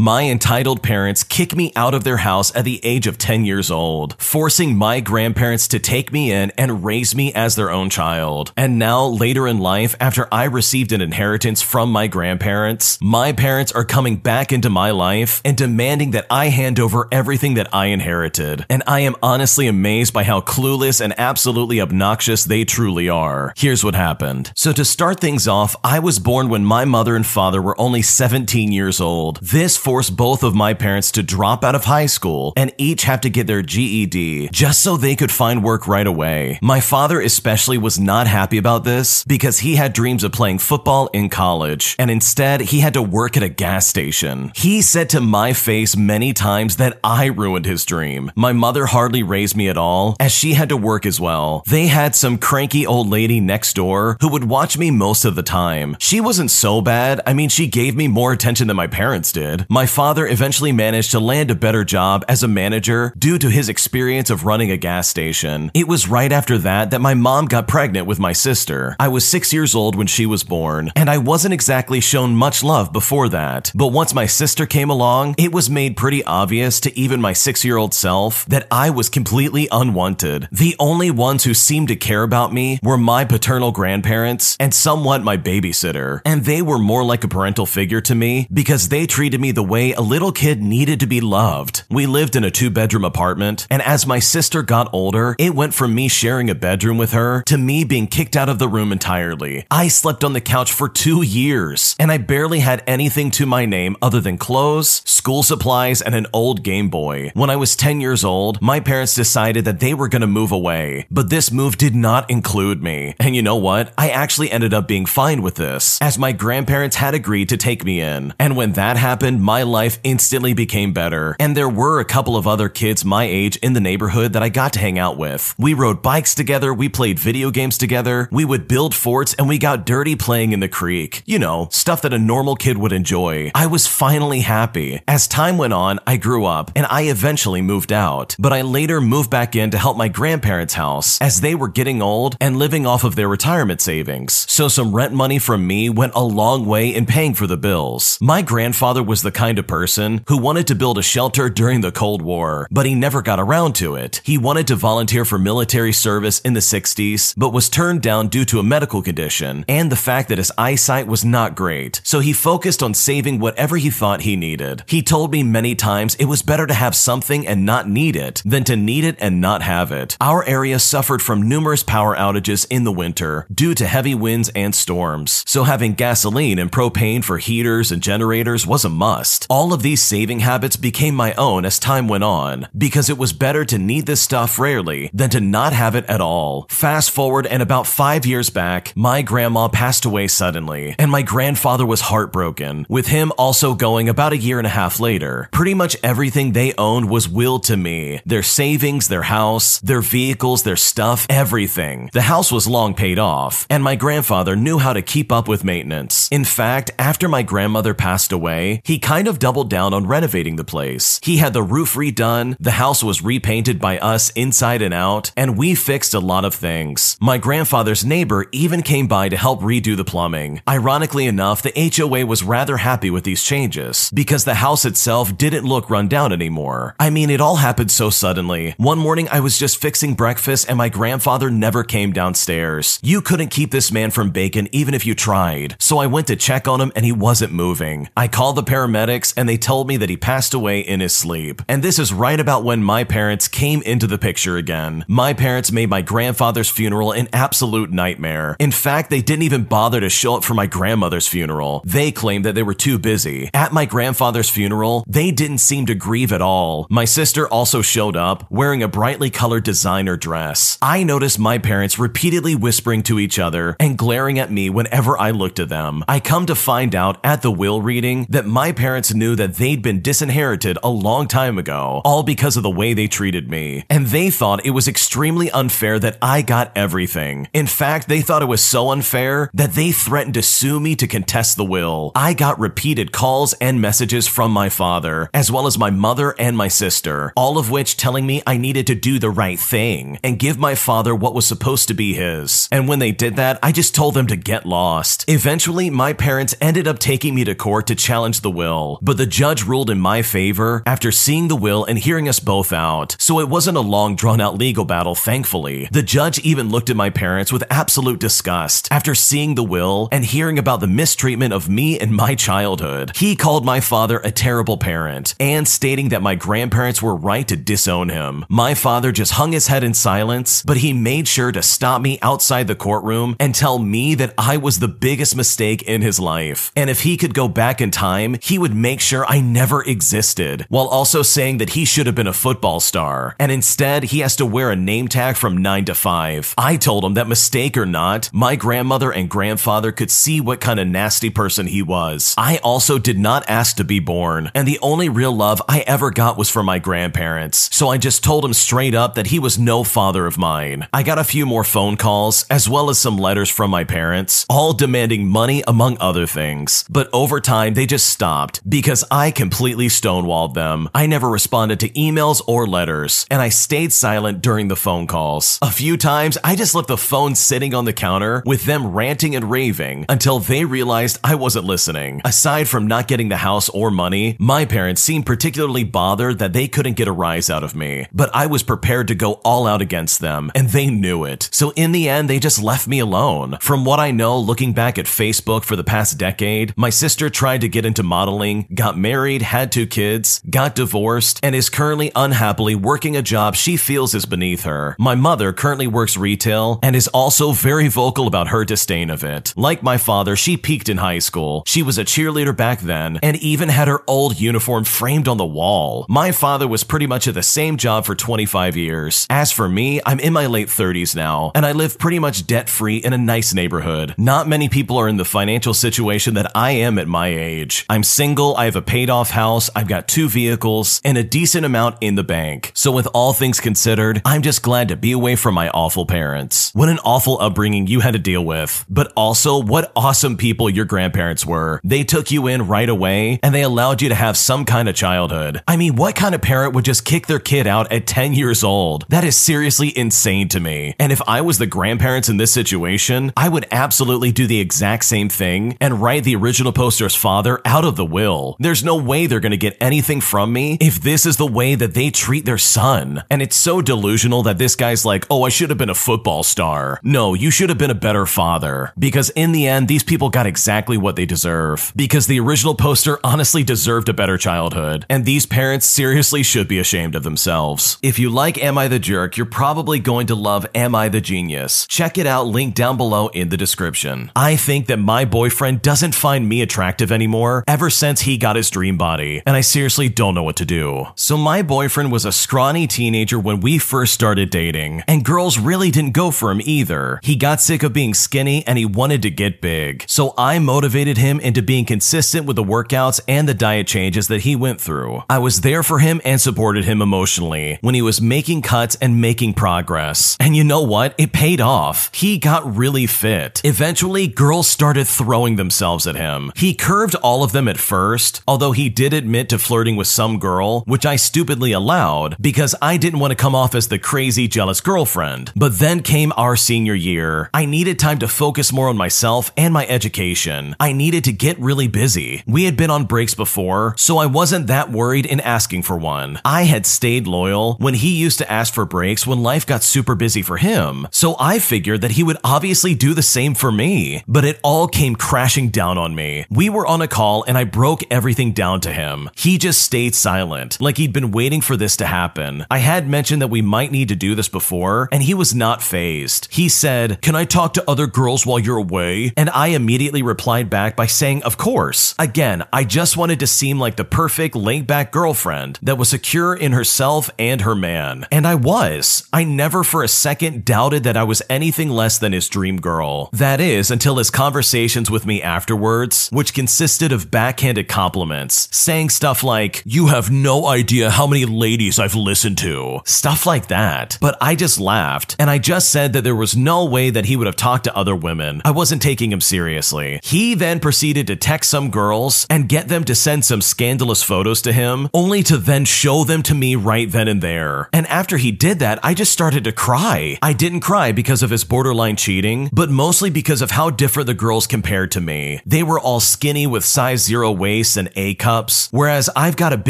My entitled parents kick me out of their house at the age of 10 years old, forcing my grandparents to take me in and raise me as their own child. And now, later in life, after I received an inheritance from my grandparents, my parents are coming back into my life and demanding that I hand over everything that I inherited. And I am honestly amazed by how clueless and absolutely obnoxious they truly are. Here's what happened. So, to start things off, I was born when my mother and father were only 17 years old. This forced both of my parents to drop out of high school and each have to get their GED just so they could find work right away. My father, especially, was not happy about this because he had dreams of playing football in college, and instead, he had to work at a gas station. He said to my face many times that I ruined his dream. My mother hardly raised me at all, as she had to work as well. They had some cranky old lady next door who would watch me most of the time. She wasn't so bad. I mean, she gave me more attention than my parents did. My father eventually managed to land a better job as a manager due to his experience of running a gas station. It was right after that that my mom got pregnant with my sister. I was six years old when she was born, and I wasn't exactly shown much love before that. But once my sister came along, it was made pretty obvious to even my six year old self that I was completely unwanted. The only ones who seemed to care about me were my paternal grandparents and somewhat my babysitter. And they were more like a parental figure to me because they treated me the way a little kid needed to be loved. We lived in a two bedroom apartment, and as my sister got older, it went from me sharing a bedroom with her to me being kicked out of the room entirely. I slept on the couch for two years, and I barely had anything to my name other than clothes, school supplies, and an old Game Boy. When I was 10 years old, my parents decided that they were going to move away, but this move did not include me. And you know what? I actually ended up being fine with this, as my grandparents had agreed to take me in. And when that happened, my life instantly became better. And there were a couple of other kids my age in the neighborhood that I got to hang out with. We rode bikes together, we played video games together, we would build forts, and we got dirty playing in the creek. You know, stuff that a normal kid would enjoy. I was finally happy. As time went on, I grew up and I eventually moved out. But I later moved back in to help my grandparents' house as they were getting old and living off of their retirement savings. So some rent money from me went a long way in paying for the bills. My grandfather was the kind of person who wanted to build a shelter during the Cold War, but he never got around to it. He wanted to volunteer for military service in the 60s, but was turned down due to a medical condition and the fact that his eyesight was not great. So he focused on saving whatever he thought he needed. He told me many times it was better to have something and not need it than to need it and not have it. Our area suffered from numerous power outages in the winter due to heavy winds and storms, so having gasoline and propane for heaters and generators was a must. All of these saving habits became my own as time went on because it was better to need this stuff rarely than to not have it at all. Fast forward and about five years back, my grandma passed away suddenly, and my grandfather was heartbroken, with him also going about a year and a half later. Pretty much everything they owned was willed to me their savings, their house, their vehicles, their stuff, everything. The house was long paid off, and my grandfather knew how to keep up with maintenance. In fact, after my grandmother passed away, he kind of doubled down on renovating the place. He had the roof redone, the house was repainted by us inside and out, and we fixed a lot of things. My grandfather's neighbor even came by to help redo the plumbing. Ironically enough, the HOA was rather happy with these changes because the house itself didn't look run down anymore. I mean, it all happened so suddenly. One morning, I was just fixing breakfast and my grandfather never came downstairs. You couldn't keep this man from bacon even if you tried. So I went to check on him and he wasn't moving. I called the paramedics and they told me that he passed away in his sleep. And this is right about when my parents came into the picture again. My parents made my grandfather's funeral an absolute nightmare. In fact, they didn't even bother to show up for my grandmother's funeral. They claimed that they were too busy. At my grandfather's funeral, they didn't seem to grieve at all. My sister also showed up wearing a brightly colored designer dress. I noticed my parents repeatedly whispering to each other and glaring at me whenever I looked at them. I come to find out at the will reading that my parents knew that they'd been disinherited a long time ago, all because of the way they treated me. And they thought it was extremely unfair that I got everything. In fact, they thought it was so unfair that they threatened to sue me to contest the will. I got repeated calls and messages from my father, as well as my mother and my sister, all of which telling me I needed to do the right thing and give my father what was supposed to be his. And when they did that, I just told them to get lost. Eventually, my parents ended up taking me to court to challenge the will. Will, but the judge ruled in my favor after seeing the will and hearing us both out. So it wasn't a long drawn out legal battle, thankfully. The judge even looked at my parents with absolute disgust after seeing the will and hearing about the mistreatment of me and my childhood. He called my father a terrible parent and stating that my grandparents were right to disown him. My father just hung his head in silence, but he made sure to stop me outside the courtroom and tell me that I was the biggest mistake in his life. And if he could go back in time, he would make sure I never existed, while also saying that he should have been a football star. And instead, he has to wear a name tag from 9 to 5. I told him that mistake or not, my grandmother and grandfather could see what kind of nasty person he was. I also did not ask to be born, and the only real love I ever got was from my grandparents. So I just told him straight up that he was no father of mine. I got a few more phone calls, as well as some letters from my parents, all demanding money among other things. But over time, they just stopped because I completely stonewalled them. I never responded to emails or letters, and I stayed silent during the phone calls. A few times, I just left the phone sitting on the counter with them ranting and raving until they realized I wasn't listening. Aside from not getting the house or money, my parents seemed particularly bothered that they couldn't get a rise out of me. But I was prepared to go all out against them, and they knew it. So in the end, they just left me alone. From what I know, looking back at Facebook for the past decade, my sister tried to get into modeling, got married, had two kids, got divorced, and is currently unhappily working a job she feels is beneath her. My mother currently works retail and is also very vocal about her disdain of it. Like my father, she peaked in high school. She was a cheerleader back then and even had her old uniform framed on the wall. My father was pretty much at the same job for 25 years. As for me, I'm in my late 30s now, and I live pretty much debt free in a nice neighborhood. Not many people are in the financial situation that I am at my age. I'm single, I have a paid off house, I've got two vehicles, and a decent amount in the bank. So, with all things considered, I'm just glad to be away from my awful parents. What an awful upbringing you had to deal with, but also what awesome people your grandparents were. They took you in right away and they allowed you to have some kind of childhood. I mean, what kind of parent would just kick their kid out at 10 years old? That is seriously insane to me. And if I was the grandparents in this situation, I would absolutely do the exact same thing and write the original poster's father out of the will. There's no way they're going to get anything from me if this is the way that they treat their son. And it's so delusional that this guy's like, oh, I should have been a football star. No, you should have been a better father. Because in the end, these people got exactly what they deserve. Because the original poster honestly deserved a better childhood. And these parents seriously should be ashamed of themselves. If you like Am I the Jerk, you're probably going to love Am I the Genius. Check it out, link down below in the description. I think that my boyfriend doesn't find me attractive anymore ever since he got his dream body, and I seriously don't know what to do. So, my boyfriend was a scrawny teenager when we first started dating, and girls really didn't go for him either. He got sick of being skinny and he wanted to get big. So, I motivated him into being consistent with the workouts and the diet changes that he went through. I was there for him and supported him emotionally when he was making cuts and making progress. And you know what? It paid off. He got really fit. Eventually, girls started throwing themselves at him. He curved all of them at first, although he did admit to flirting with some girl, which I stupidly allowed because I didn't want to come off as the crazy, jealous girlfriend. But then came our senior year. I needed time to focus more on myself and my education. I needed to get really busy. We had been on breaks before, so I wasn't that worried in asking for one. I had stayed loyal when he used to ask for breaks when life got super busy for him, so I figured that he would obviously do the same for me. But it all came crashing down on me. We were on a call and I broke everything down to him. He just stayed silent, like he'd been waiting for this to happen. I had mentioned that we might need to do this before, and he was not fazed. He said, Can I talk to other girls while you're away? And I immediately replied back by saying, Of course. Again, I just wanted to seem like the perfect laid back girlfriend that was secure in herself and her man. And I was. I never for a second doubted that I was anything less than his dream girl. That is, until his conversations with me afterwards, which consisted of backhanded compliments, saying stuff like, You have no idea how many ladies I've listened to. Stuff like that. But I just laughed, and I just said that there was no way that he would have talked to other women. I wasn't taking him seriously. He then proceeded to text some girls and get them to send some scandalous photos to him, only to then show them to me right then and there. And after he did that, I just started to cry. I didn't cry because of his borderline cheating, but mostly because of how different the girls compared to me. They were all skinny with size zero waist waist and A cups, whereas I've got a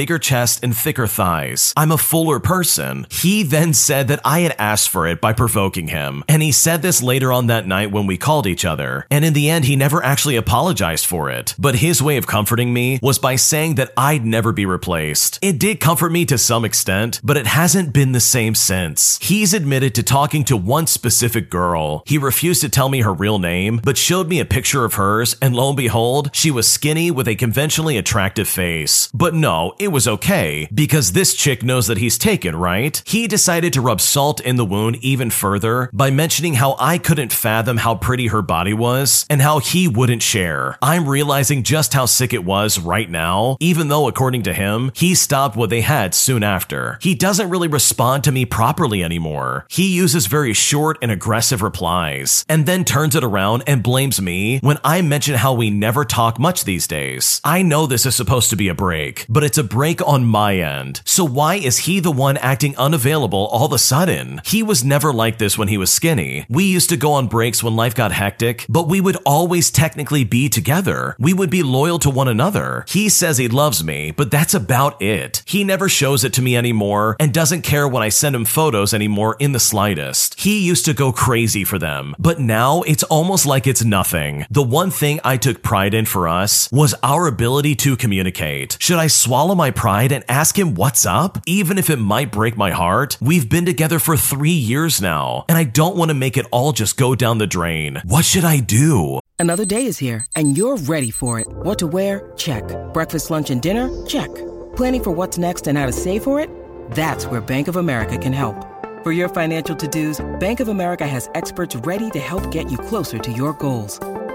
bigger chest and thicker thighs. I'm a fuller person. He then said that I had asked for it by provoking him, and he said this later on that night when we called each other, and in the end, he never actually apologized for it. But his way of comforting me was by saying that I'd never be replaced. It did comfort me to some extent, but it hasn't been the same since. He's admitted to talking to one specific girl. He refused to tell me her real name, but showed me a picture of hers, and lo and behold, she was skinny with a conventionally attractive face. But no, it was okay, because this chick knows that he's taken, right? He decided to rub salt in the wound even further by mentioning how I couldn't fathom how pretty her body was and how he wouldn't share. I'm realizing just how sick it was right now, even though, according to him, he stopped what they had soon after. He doesn't really respond to me properly anymore. He uses very short and aggressive replies, and then turns it around and blames me when I mention how we never talk much these days. I know this is supposed to be a break, but it's a break on my end. So why is he the one acting unavailable all of a sudden? He was never like this when he was skinny. We used to go on breaks when life got hectic, but we would always technically be together. We would be loyal to one another. He says he loves me, but that's about it. He never shows it to me anymore and doesn't care when I send him photos anymore in the slightest. He used to go crazy for them, but now it's almost like it's nothing. The one thing I took pride in for us was our ability to communicate. Should I swallow my pride and ask him what's up? Even if it might break my heart, we've been together for three years now, and I don't want to make it all just go down the drain. What should I do? Another day is here, and you're ready for it. What to wear? Check. Breakfast, lunch, and dinner? Check. Planning for what's next and how to save for it? That's where Bank of America can help. For your financial to-dos, Bank of America has experts ready to help get you closer to your goals.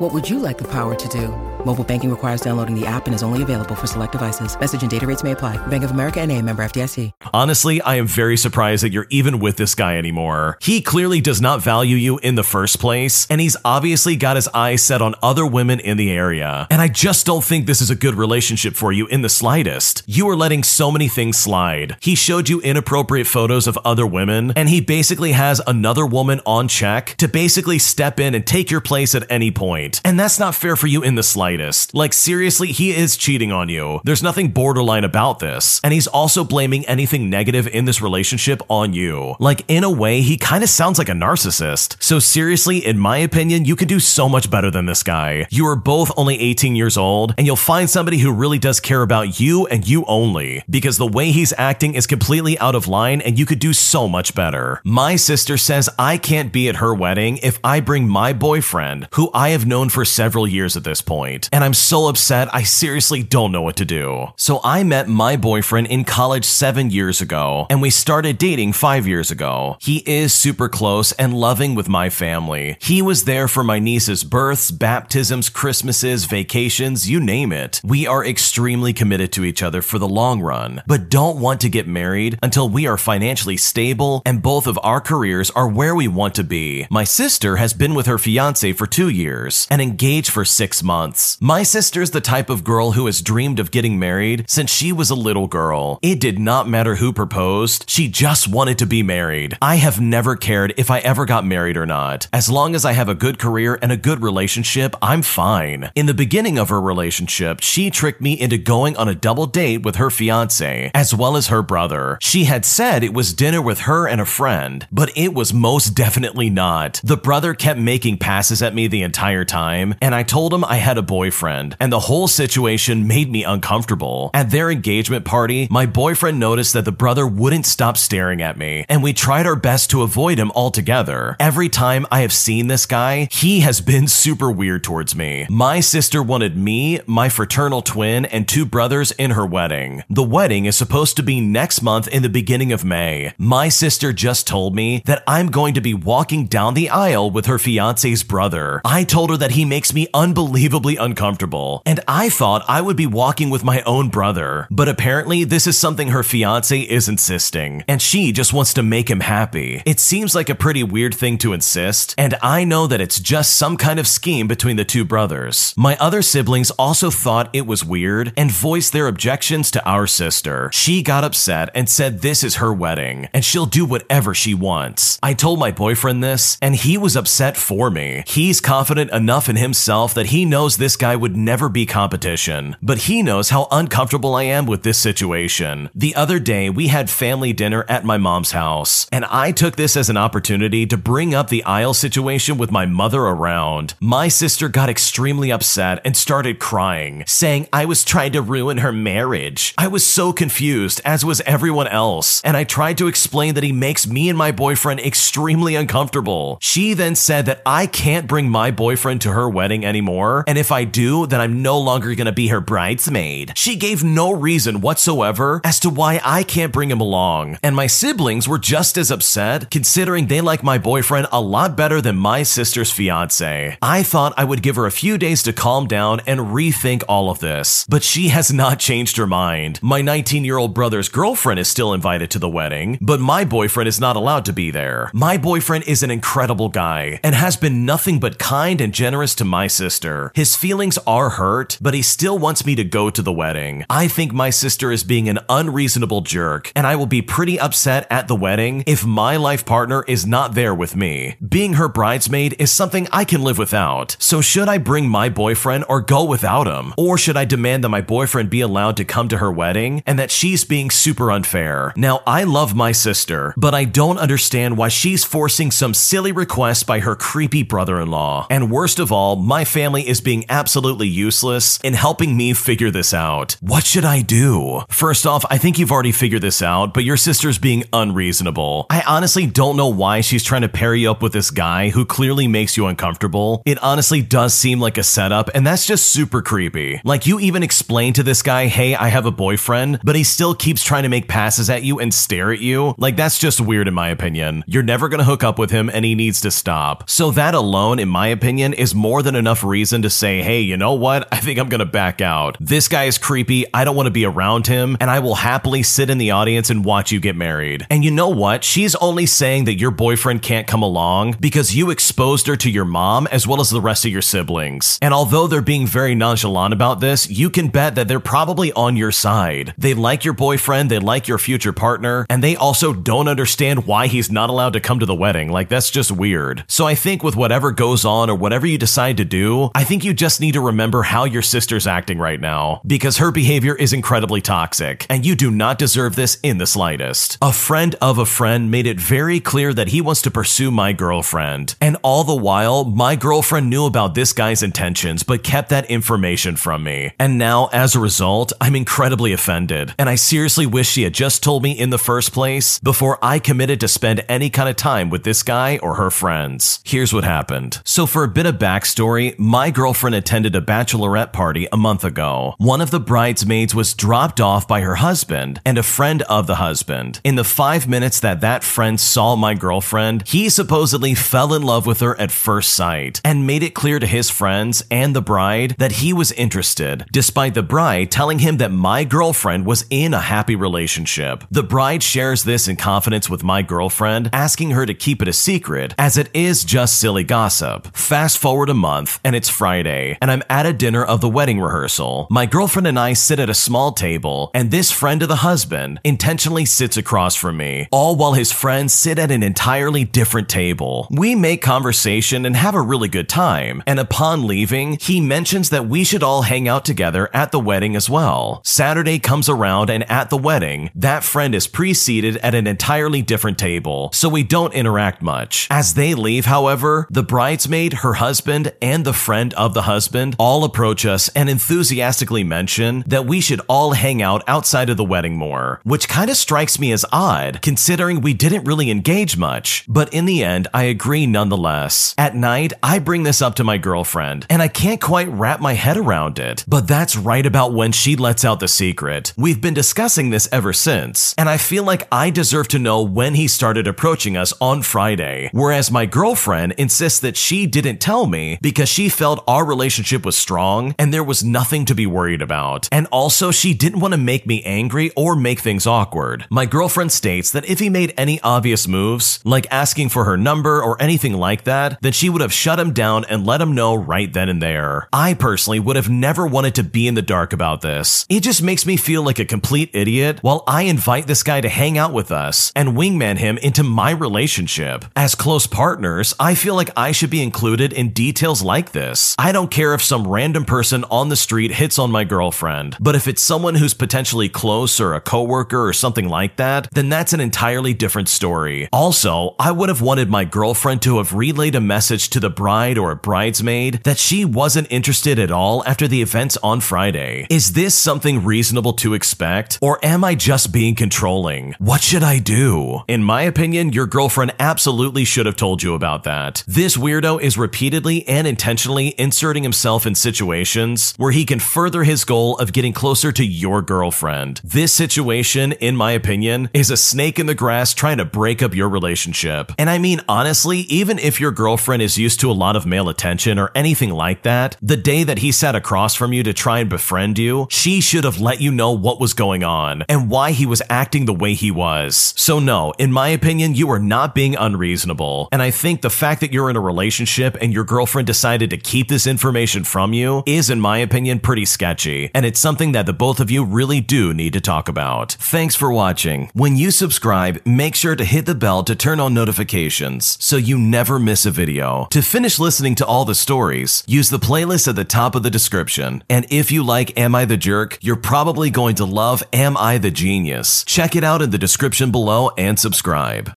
What would you like the power to do? Mobile banking requires downloading the app and is only available for select devices. Message and data rates may apply. Bank of America and a member FDIC. Honestly, I am very surprised that you're even with this guy anymore. He clearly does not value you in the first place, and he's obviously got his eyes set on other women in the area. And I just don't think this is a good relationship for you in the slightest. You are letting so many things slide. He showed you inappropriate photos of other women, and he basically has another woman on check to basically step in and take your place at any point. And that's not fair for you in the slightest. Like, seriously, he is cheating on you. There's nothing borderline about this. And he's also blaming anything negative in this relationship on you. Like, in a way, he kind of sounds like a narcissist. So, seriously, in my opinion, you can do so much better than this guy. You are both only 18 years old, and you'll find somebody who really does care about you and you only. Because the way he's acting is completely out of line, and you could do so much better. My sister says I can't be at her wedding if I bring my boyfriend, who I have known for several years at this point and I'm so upset I seriously don't know what to do. So I met my boyfriend in college seven years ago, and we started dating five years ago. He is super close and loving with my family. He was there for my niece's births, baptisms, Christmases, vacations, you name it. We are extremely committed to each other for the long run, but don't want to get married until we are financially stable and both of our careers are where we want to be. My sister has been with her fiance for two years and engage for six months. My sister's the type of girl who has dreamed of getting married since she was a little girl. It did not matter who proposed, she just wanted to be married. I have never cared if I ever got married or not. As long as I have a good career and a good relationship, I'm fine. In the beginning of her relationship, she tricked me into going on a double date with her fiance, as well as her brother. She had said it was dinner with her and a friend, but it was most definitely not. The brother kept making passes at me the entire time, and I told him I had a boyfriend, and the whole situation made me uncomfortable. At their engagement party, my boyfriend noticed that the brother wouldn't stop staring at me, and we tried our best to avoid him altogether. Every time I have seen this guy, he has been super weird towards me. My sister wanted me, my fraternal twin, and two brothers in her wedding. The wedding is supposed to be next month in the beginning of May. My sister just told me that I'm going to be walking down the aisle with her fiance's brother. I told her that he makes me unbelievably uncomfortable. And I thought I would be walking with my own brother. But apparently, this is something her fiance is insisting, and she just wants to make him happy. It seems like a pretty weird thing to insist, and I know that it's just some kind of scheme between the two brothers. My other siblings also thought it was weird and voiced their objections to our sister. She got upset and said this is her wedding, and she'll do whatever she wants. I told my boyfriend this, and he was upset for me. He's confident enough in himself that he knows this guy would never be competition, but he knows how uncomfortable I am with this situation. The other day, we had family dinner at my mom's house, and I took this as an opportunity to bring up the aisle situation with my mother around. My sister got extremely upset and started crying, saying I was trying to ruin her marriage. I was so confused, as was everyone else, and I tried to explain that he makes me and my boyfriend extremely uncomfortable. She then said that I can't bring my boyfriend to her wedding anymore, and if I do, then I'm no longer gonna be her bridesmaid. She gave no reason whatsoever as to why I can't bring him along, and my siblings were just as upset, considering they like my boyfriend a lot better than my sister's fiance. I thought I would give her a few days to calm down and rethink all of this, but she has not changed her mind. My 19 year old brother's girlfriend is still invited to the wedding, but my boyfriend is not allowed to be there. My boyfriend is an incredible guy and has been nothing but kind and generous to my sister. His feelings are hurt, but he still wants me to go to the wedding. I think my sister is being an unreasonable jerk, and I will be pretty upset at the wedding if my life partner is not there with me. Being her bridesmaid is something I can live without. So should I bring my boyfriend or go without him? Or should I demand that my boyfriend be allowed to come to her wedding and that she's being super unfair? Now, I love my sister, but I don't understand why she's forcing some silly request by her creepy brother in law. And worst of all, my family is being absolutely useless in helping me figure this out. What should I do? First off, I think you've already figured this out, but your sister's being unreasonable. I honestly don't know why she's trying to pair you up with this guy who clearly makes you uncomfortable. It honestly does seem like a setup, and that's just super creepy. Like, you even explain to this guy, hey, I have a boyfriend, but he still keeps trying to make passes at you and stare at you. Like, that's just weird in my opinion. You're never gonna hook up with him, and he needs to stop. So, that alone, in my opinion, is more than enough reason to say, hey, you know what? I think I'm gonna back out. This guy is creepy. I don't wanna be around him, and I will happily sit in the audience and watch you get married. And you know what? She's only saying that your boyfriend can't come along because you exposed her to your mom as well as the rest of your siblings. And although they're being very nonchalant about this, you can bet that they're probably on your side. They like your boyfriend, they like your future partner, and they also don't understand why he's not allowed to come to the wedding. Like, that's just weird. So I think with whatever goes on or whatever you decide to do, I think you just need to remember how your sister's acting right now because her behavior is incredibly toxic, and you do not deserve this in the slightest. A friend of a friend made it very clear that he wants to pursue my girlfriend, and all the while, my girlfriend knew about this guy's intentions but kept that information from me. And now, as a result, I'm incredibly offended, and I seriously wish she had just told me in the first place before I committed to spend any kind of time with this guy or her friends. Here's what happened. So, for a bit of backstory, my girlfriend attended a bachelorette party a month ago. One of the bridesmaids was dropped off by her husband and a friend of the husband. In the five minutes that that friend saw my girlfriend, he supposedly fell in love with her at first sight and made it clear to his friends and the bride that he was interested, despite the bride telling him that my girlfriend was in a happy relationship. The bride shares this in confidence with my girlfriend, asking her to keep it a secret, as it is just silly gossip. Fast forward a month, and it's Friday, and I'm at a dinner of the wedding rehearsal. My girlfriend and I sit at a small table, and this friend of the husband intentionally sits across from me, all while his friends sit at an entirely different table. We make conversation and have a really good time, and upon leaving, he mentions that we should all hang out together at the wedding as well. Saturday comes around, and at the wedding, that friend is pre-seated at an entirely different table, so we don't interact much. As they leave, however, the bridesmaid, her husband, and the friend of the husband all approach us and enthusiastically mention that we should all hang out outside of the wedding more, which kind of strikes me as odd, considering we didn't really engage much. But in the end, I agree nonetheless. At night, I bring this up to my girlfriend, and I can't quite wrap my head around it. But that's right about when she lets out the secret. We've been discussing this ever since, and I feel like I deserve to know when he started approaching us on Friday, whereas my girlfriend insists that she didn't tell me because she felt our relationship was strong and there was nothing to be worried about. And also, she didn't want to make me angry or make things awkward. My girlfriend states that if he made any obvious moves, like asking for her number or anything like that, then she would have shut him down and let him know right then and there. I personally would have never wanted to be in the dark about this. It just makes me feel like a complete idiot while I invite this guy to hang out with us and wingman him into my relationship. As close partners, I feel like I should be included in details like this. I don't care if some random person on the street hits on my girlfriend, but if it's someone who's potentially close or a coworker or something like that, then that's an entirely different story. Also, I would have wanted my girlfriend to have relayed a message to the bride or a bridesmaid that she wasn't interested at all after the events on Friday. Is this something reasonable to expect, or am I just being controlling? What should I do? In my opinion, your girlfriend absolutely should have told you about that. This weirdo is repeatedly and intentionally inserting himself in situations where he can further his goal of getting closer to your girlfriend. This situation, in my opinion, is a snake in the grass trying to break up your relationship. And I mean, honestly, even if your girlfriend is used to a lot of male attention or anything like that, the day that he sat across from you to try and befriend you, she should have let you know what was going on and why he was acting the way he was. So, no, in my opinion, you are not being unreasonable. And I think the fact that you're in a relationship and your girlfriend decided to keep this information from you is, in my opinion, pretty sketchy. And it's something that the both of you really do need to talk about. Thanks for watching. When you subscribe, make sure to hit the bell to turn on notifications so you never miss a video. To finish listening to all the stories, use the playlist at the top of the description. And if you like Am I the Jerk, you're probably going to love Am I the Genius. Check it out in the description below and subscribe.